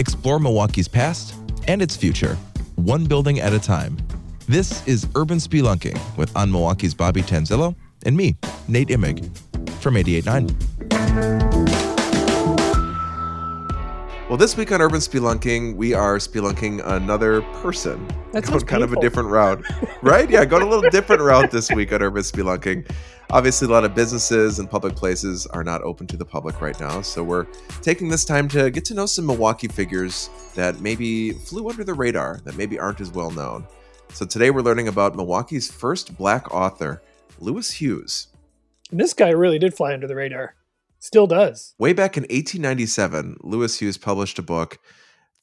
Explore Milwaukee's past and its future, one building at a time. This is Urban Spelunking with On Milwaukee's Bobby Tanzillo and me, Nate Imig, from 88.9. Well, this week on Urban Spelunking, we are spelunking another person. That's kind of a different route, right? Yeah, going a little different route this week on Urban Spelunking. Obviously, a lot of businesses and public places are not open to the public right now, so we're taking this time to get to know some Milwaukee figures that maybe flew under the radar, that maybe aren't as well known. So today we're learning about Milwaukee's first black author, Louis Hughes. And this guy really did fly under the radar. Still does. Way back in 1897, Louis Hughes published a book,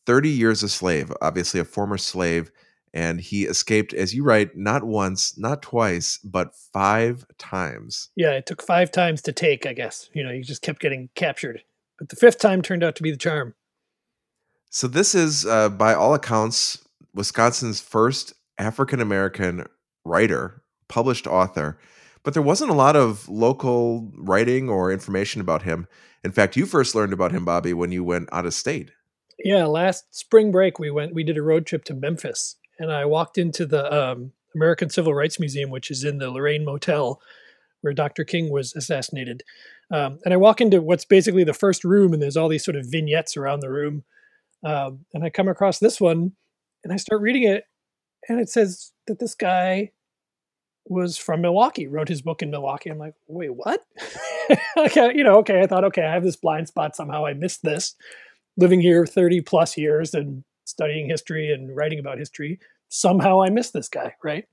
30 Years a Slave, obviously a former slave, and he escaped, as you write, not once, not twice, but five times. Yeah, it took five times to take, I guess. You know, he just kept getting captured. But the fifth time turned out to be the charm. So, this is, uh, by all accounts, Wisconsin's first African American writer, published author. But there wasn't a lot of local writing or information about him. In fact, you first learned about him, Bobby, when you went out of state. Yeah, last spring break we went we did a road trip to Memphis and I walked into the um, American Civil Rights Museum, which is in the Lorraine Motel where Dr. King was assassinated. Um, and I walk into what's basically the first room, and there's all these sort of vignettes around the room. Um, and I come across this one, and I start reading it, and it says that this guy was from Milwaukee, wrote his book in Milwaukee. I'm like, wait, what? okay, you know, okay. I thought, okay, I have this blind spot. Somehow I missed this. Living here 30 plus years and studying history and writing about history. Somehow I missed this guy, right?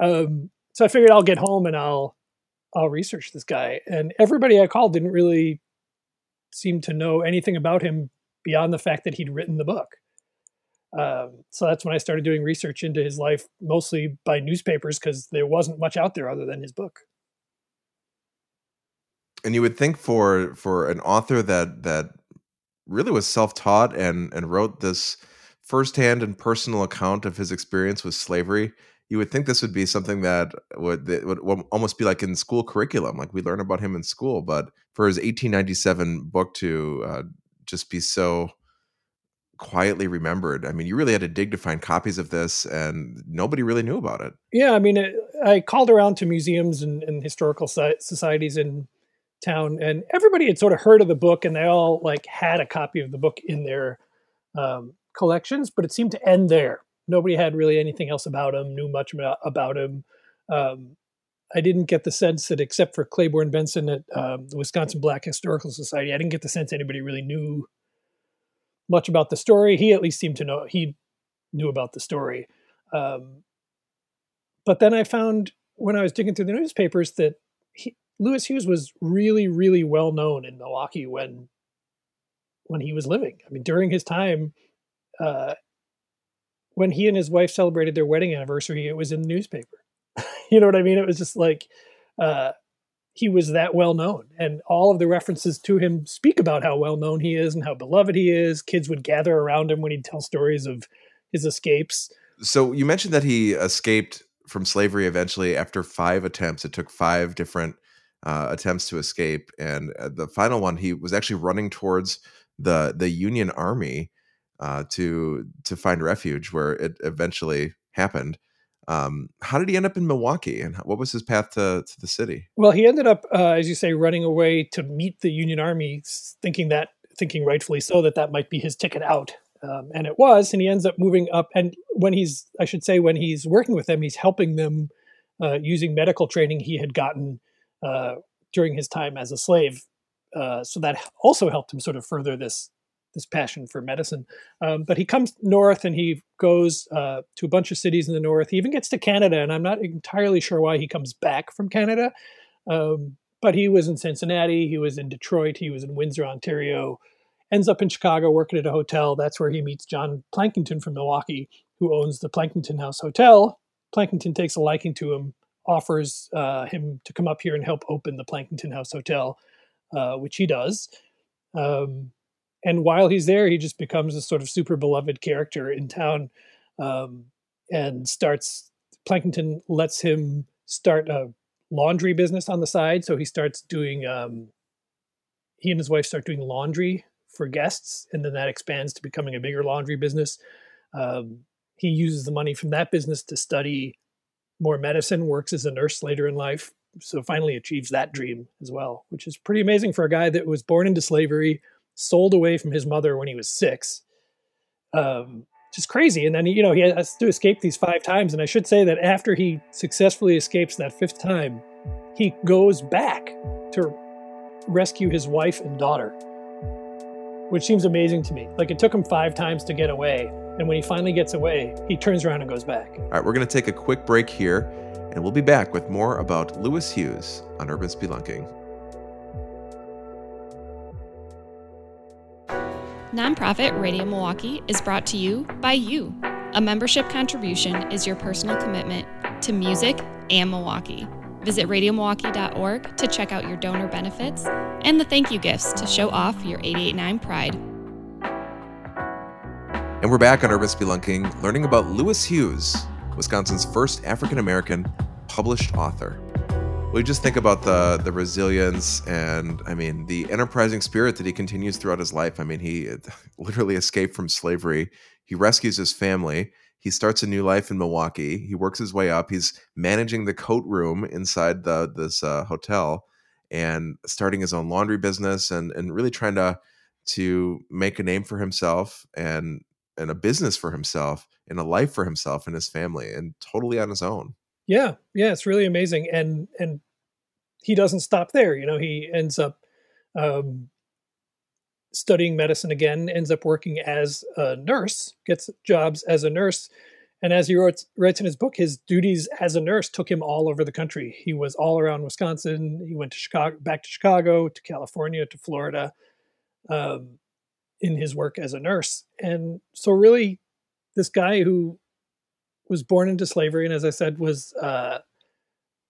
Um, so I figured I'll get home and I'll I'll research this guy. And everybody I called didn't really seem to know anything about him beyond the fact that he'd written the book. Um, so that's when I started doing research into his life, mostly by newspapers, because there wasn't much out there other than his book. and you would think for for an author that that really was self-taught and and wrote this firsthand and personal account of his experience with slavery you would think this would be something that would that would almost be like in school curriculum like we learn about him in school but for his 1897 book to uh, just be so quietly remembered i mean you really had to dig to find copies of this and nobody really knew about it Yeah, I mean, it, I called around to museums and, and historical si- societies in town, and everybody had sort of heard of the book, and they all like had a copy of the book in their um, collections, but it seemed to end there. Nobody had really anything else about him, knew much about, about him. Um, I didn't get the sense that, except for Clayborn Benson at um, the Wisconsin Black Historical Society, I didn't get the sense anybody really knew much about the story. He at least seemed to know he knew about the story. Um, but then I found when I was digging through the newspapers that he, Louis Hughes was really, really well known in Milwaukee when when he was living. I mean, during his time, uh, when he and his wife celebrated their wedding anniversary, it was in the newspaper. you know what I mean? It was just like uh, he was that well known, and all of the references to him speak about how well known he is and how beloved he is. Kids would gather around him when he'd tell stories of his escapes. So you mentioned that he escaped from slavery eventually after five attempts. It took five different uh, attempts to escape, and uh, the final one, he was actually running towards the the Union Army uh, to to find refuge, where it eventually happened. Um, how did he end up in Milwaukee, and what was his path to to the city? Well, he ended up, uh, as you say, running away to meet the Union Army, thinking that, thinking rightfully so, that that might be his ticket out, um, and it was. And he ends up moving up. And when he's, I should say, when he's working with them, he's helping them uh, using medical training he had gotten uh, during his time as a slave. Uh, so that also helped him sort of further this this passion for medicine. Um, but he comes north and he goes uh, to a bunch of cities in the north. He even gets to Canada, and I'm not entirely sure why he comes back from Canada. Um, but he was in Cincinnati, he was in Detroit, he was in Windsor, Ontario. Ends up in Chicago working at a hotel. That's where he meets John Plankinton from Milwaukee, who owns the Plankinton House Hotel. Plankinton takes a liking to him, offers uh, him to come up here and help open the Plankinton House Hotel, uh, which he does. Um, and while he's there, he just becomes a sort of super beloved character in town, um, and starts. Plankinton lets him start a laundry business on the side, so he starts doing. Um, he and his wife start doing laundry for guests, and then that expands to becoming a bigger laundry business. Um, he uses the money from that business to study more medicine, works as a nurse later in life, so finally achieves that dream as well, which is pretty amazing for a guy that was born into slavery, sold away from his mother when he was six. Um, just crazy. And then, you know, he has to escape these five times. And I should say that after he successfully escapes that fifth time, he goes back to rescue his wife and daughter, which seems amazing to me. Like it took him five times to get away. And when he finally gets away, he turns around and goes back. All right, we're going to take a quick break here, and we'll be back with more about Louis Hughes on Urban Spelunking. Nonprofit Radio Milwaukee is brought to you by you. A membership contribution is your personal commitment to music and Milwaukee. Visit radiomilwaukee.org to check out your donor benefits and the thank you gifts to show off your 889 pride. And we're back on Urban Spelunking, learning about Louis Hughes, Wisconsin's first African American published author. We just think about the the resilience and I mean the enterprising spirit that he continues throughout his life. I mean, he literally escaped from slavery. He rescues his family he starts a new life in Milwaukee. He works his way up. He's managing the coat room inside the this uh, hotel and starting his own laundry business and and really trying to to make a name for himself and and a business for himself and a life for himself and his family and totally on his own. Yeah, yeah, it's really amazing and and he doesn't stop there. You know, he ends up um, studying medicine again, ends up working as a nurse, gets jobs as a nurse. And as he writes, writes in his book, his duties as a nurse took him all over the country. He was all around Wisconsin. He went to Chicago, back to Chicago, to California, to Florida, um, in his work as a nurse. And so, really, this guy who was born into slavery and, as I said, was uh,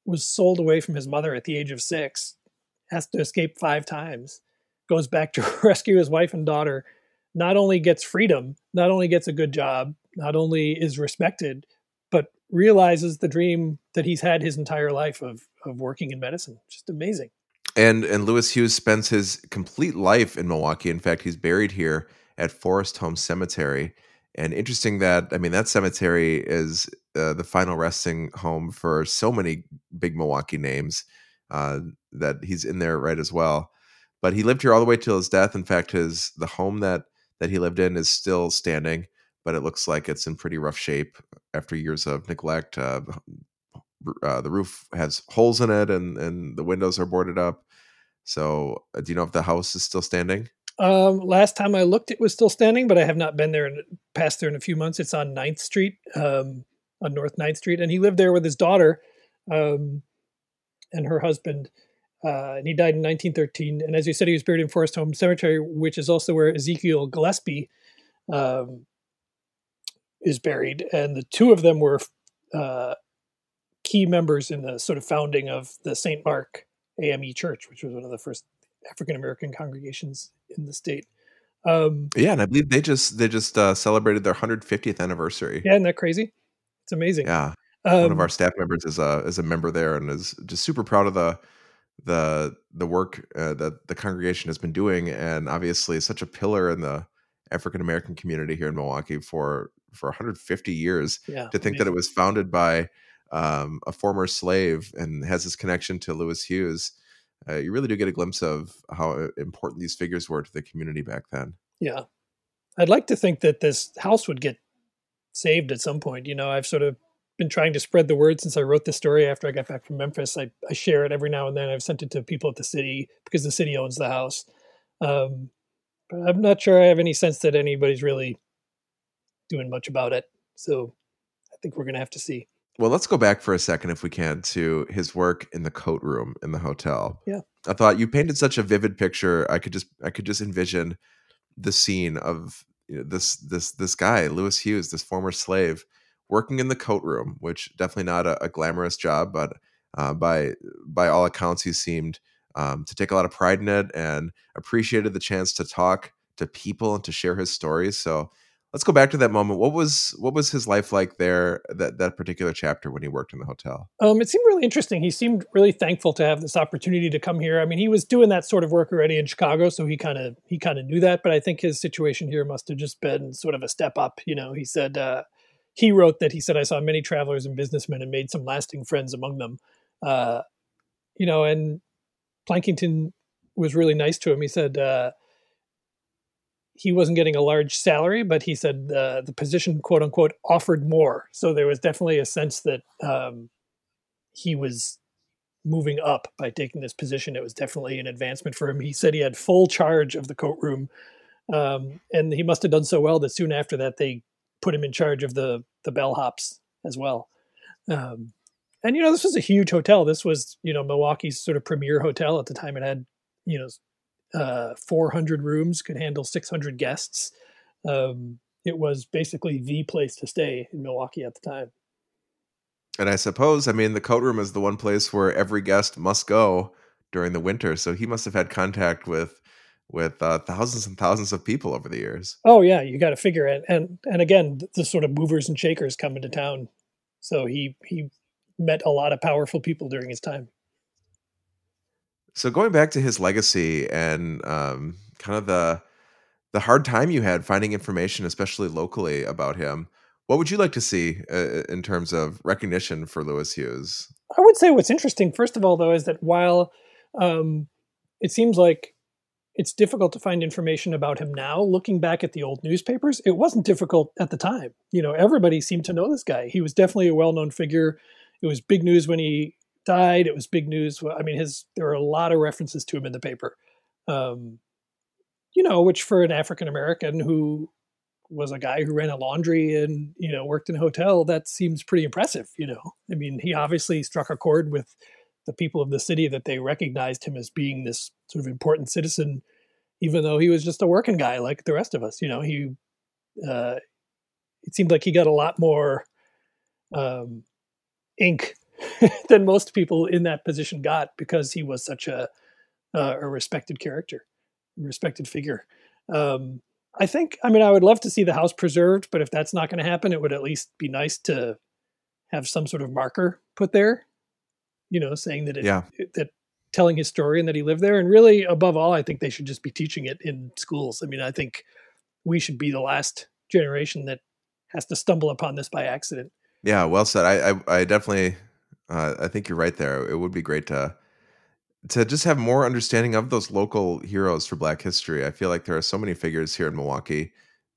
was sold away from his mother at the age of six, has to escape five times, goes back to rescue his wife and daughter, not only gets freedom, not only gets a good job, not only is respected, but realizes the dream that he's had his entire life of of working in medicine. Just amazing. And and Louis Hughes spends his complete life in Milwaukee. In fact, he's buried here at Forest Home Cemetery. And interesting that I mean that cemetery is uh, the final resting home for so many big Milwaukee names uh, that he's in there right as well. But he lived here all the way till his death. In fact, his the home that that he lived in is still standing, but it looks like it's in pretty rough shape after years of neglect. Uh, uh, the roof has holes in it, and and the windows are boarded up. So, uh, do you know if the house is still standing? Um, last time I looked, it was still standing, but I have not been there and passed there in a few months. It's on 9th Street, um, on North 9th Street, and he lived there with his daughter um, and her husband. Uh, and he died in 1913. And as you said, he was buried in Forest Home Cemetery, which is also where Ezekiel Gillespie um, is buried. And the two of them were uh, key members in the sort of founding of the St. Mark AME Church, which was one of the first African American congregations in the state. Um, yeah, and I believe they just they just uh, celebrated their 150th anniversary. Yeah, isn't that crazy? It's amazing. Yeah, um, one of um, our staff members is a is a member there and is just super proud of the the the work uh, that the congregation has been doing, and obviously such a pillar in the African American community here in Milwaukee for for 150 years. Yeah, to think amazing. that it was founded by um, a former slave and has this connection to Louis Hughes, uh, you really do get a glimpse of how uh, important these figures were to the community back then. Yeah, I'd like to think that this house would get saved at some point. You know, I've sort of been trying to spread the word since I wrote this story after I got back from Memphis. I, I share it every now and then. I've sent it to people at the city because the city owns the house. Um, but I'm not sure I have any sense that anybody's really doing much about it. So I think we're going to have to see. Well, let's go back for a second, if we can, to his work in the coat room in the hotel. Yeah, I thought you painted such a vivid picture. I could just, I could just envision the scene of you know, this, this, this guy, Louis Hughes, this former slave, working in the coat room, which definitely not a, a glamorous job, but uh, by by all accounts, he seemed um, to take a lot of pride in it and appreciated the chance to talk to people and to share his stories. So let's go back to that moment. What was what was his life like there that that particular chapter when he worked in the hotel? Um, it seemed really interesting. He seemed really thankful to have this opportunity to come here. I mean, he was doing that sort of work already in Chicago, so he kind of he kind of knew that. But I think his situation here must have just been sort of a step up. You know, he said uh, he wrote that he said I saw many travelers and businessmen and made some lasting friends among them. Uh, you know, and Plankinton was really nice to him. He said. Uh, he wasn't getting a large salary, but he said uh, the position, quote unquote, offered more. So there was definitely a sense that um, he was moving up by taking this position. It was definitely an advancement for him. He said he had full charge of the coat room, um, and he must have done so well that soon after that they put him in charge of the the bellhops as well. Um, and you know, this was a huge hotel. This was you know Milwaukee's sort of premier hotel at the time. It had you know uh, 400 rooms, could handle 600 guests. Um, it was basically the place to stay in Milwaukee at the time. And I suppose, I mean, the coat room is the one place where every guest must go during the winter. So he must have had contact with with uh, thousands and thousands of people over the years. Oh yeah, you got to figure it. And and again, the sort of movers and shakers come into town. So he he met a lot of powerful people during his time. So going back to his legacy and um, kind of the the hard time you had finding information, especially locally, about him. What would you like to see uh, in terms of recognition for Louis Hughes? I would say what's interesting, first of all, though, is that while um, it seems like it's difficult to find information about him now, looking back at the old newspapers, it wasn't difficult at the time. You know, everybody seemed to know this guy. He was definitely a well known figure. It was big news when he died. It was big news. I mean, his there are a lot of references to him in the paper. Um, you know, which for an African American who was a guy who ran a laundry and you know worked in a hotel, that seems pretty impressive. You know, I mean, he obviously struck a chord with the people of the city that they recognized him as being this sort of important citizen, even though he was just a working guy like the rest of us. You know, he uh, it seemed like he got a lot more um, ink than most people in that position got because he was such a uh, a respected character, respected figure. Um, I think. I mean, I would love to see the house preserved, but if that's not going to happen, it would at least be nice to have some sort of marker put there. You know, saying that it, yeah. it, that telling his story and that he lived there. And really, above all, I think they should just be teaching it in schools. I mean, I think we should be the last generation that has to stumble upon this by accident. Yeah, well said. I I, I definitely uh, I think you're right there. It would be great to to just have more understanding of those local heroes for Black history. I feel like there are so many figures here in Milwaukee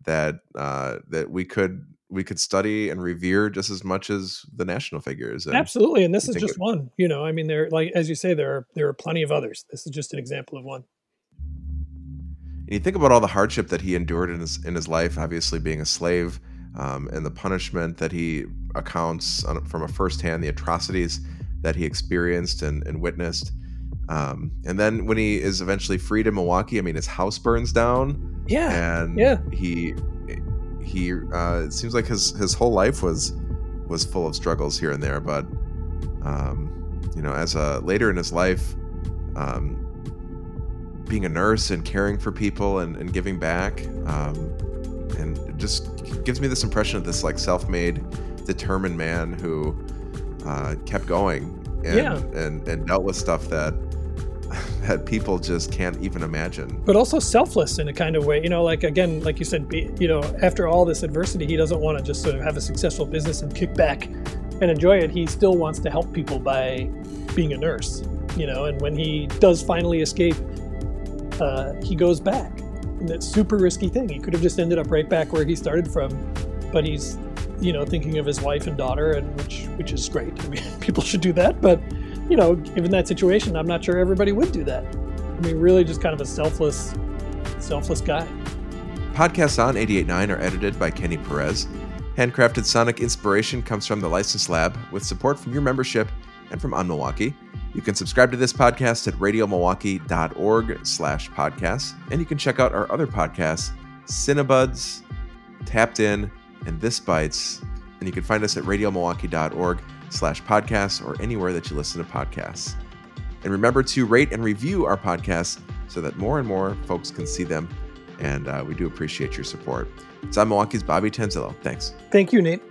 that uh, that we could we could study and revere just as much as the national figures. And Absolutely, and this is just it, one. You know, I mean, there like as you say, there are there are plenty of others. This is just an example of one. And you think about all the hardship that he endured in his in his life, obviously being a slave, um, and the punishment that he accounts on, from a firsthand, the atrocities that he experienced and, and witnessed. Um, and then when he is eventually freed in Milwaukee, I mean, his house burns down. Yeah. And yeah. he he uh, it seems like his his whole life was was full of struggles here and there. But um, you know, as a later in his life, um, being a nurse and caring for people and, and giving back, um, and just gives me this impression of this like self-made determined man who uh, kept going and, yeah. and and dealt with stuff that that people just can't even imagine. But also selfless in a kind of way, you know, like again, like you said, be, you know, after all this adversity, he doesn't want to just sort of have a successful business and kick back and enjoy it. He still wants to help people by being a nurse, you know. And when he does finally escape, uh, he goes back. And that's super risky thing. He could have just ended up right back where he started from, but he's you know, thinking of his wife and daughter, and which which is great. I mean, people should do that, but you know, given that situation, I'm not sure everybody would do that. I mean, really, just kind of a selfless, selfless guy. Podcasts on 88.9 are edited by Kenny Perez. Handcrafted sonic inspiration comes from the License Lab with support from your membership and from On Milwaukee. You can subscribe to this podcast at radiomilwaukee.org slash podcasts, and you can check out our other podcasts, Cinebuds, Tapped In, and This Bites. And you can find us at radiomilwaukee.org slash podcasts or anywhere that you listen to podcasts. And remember to rate and review our podcasts so that more and more folks can see them and uh, we do appreciate your support. It's On Milwaukee's Bobby Tanzillo. Thanks. Thank you, Nate.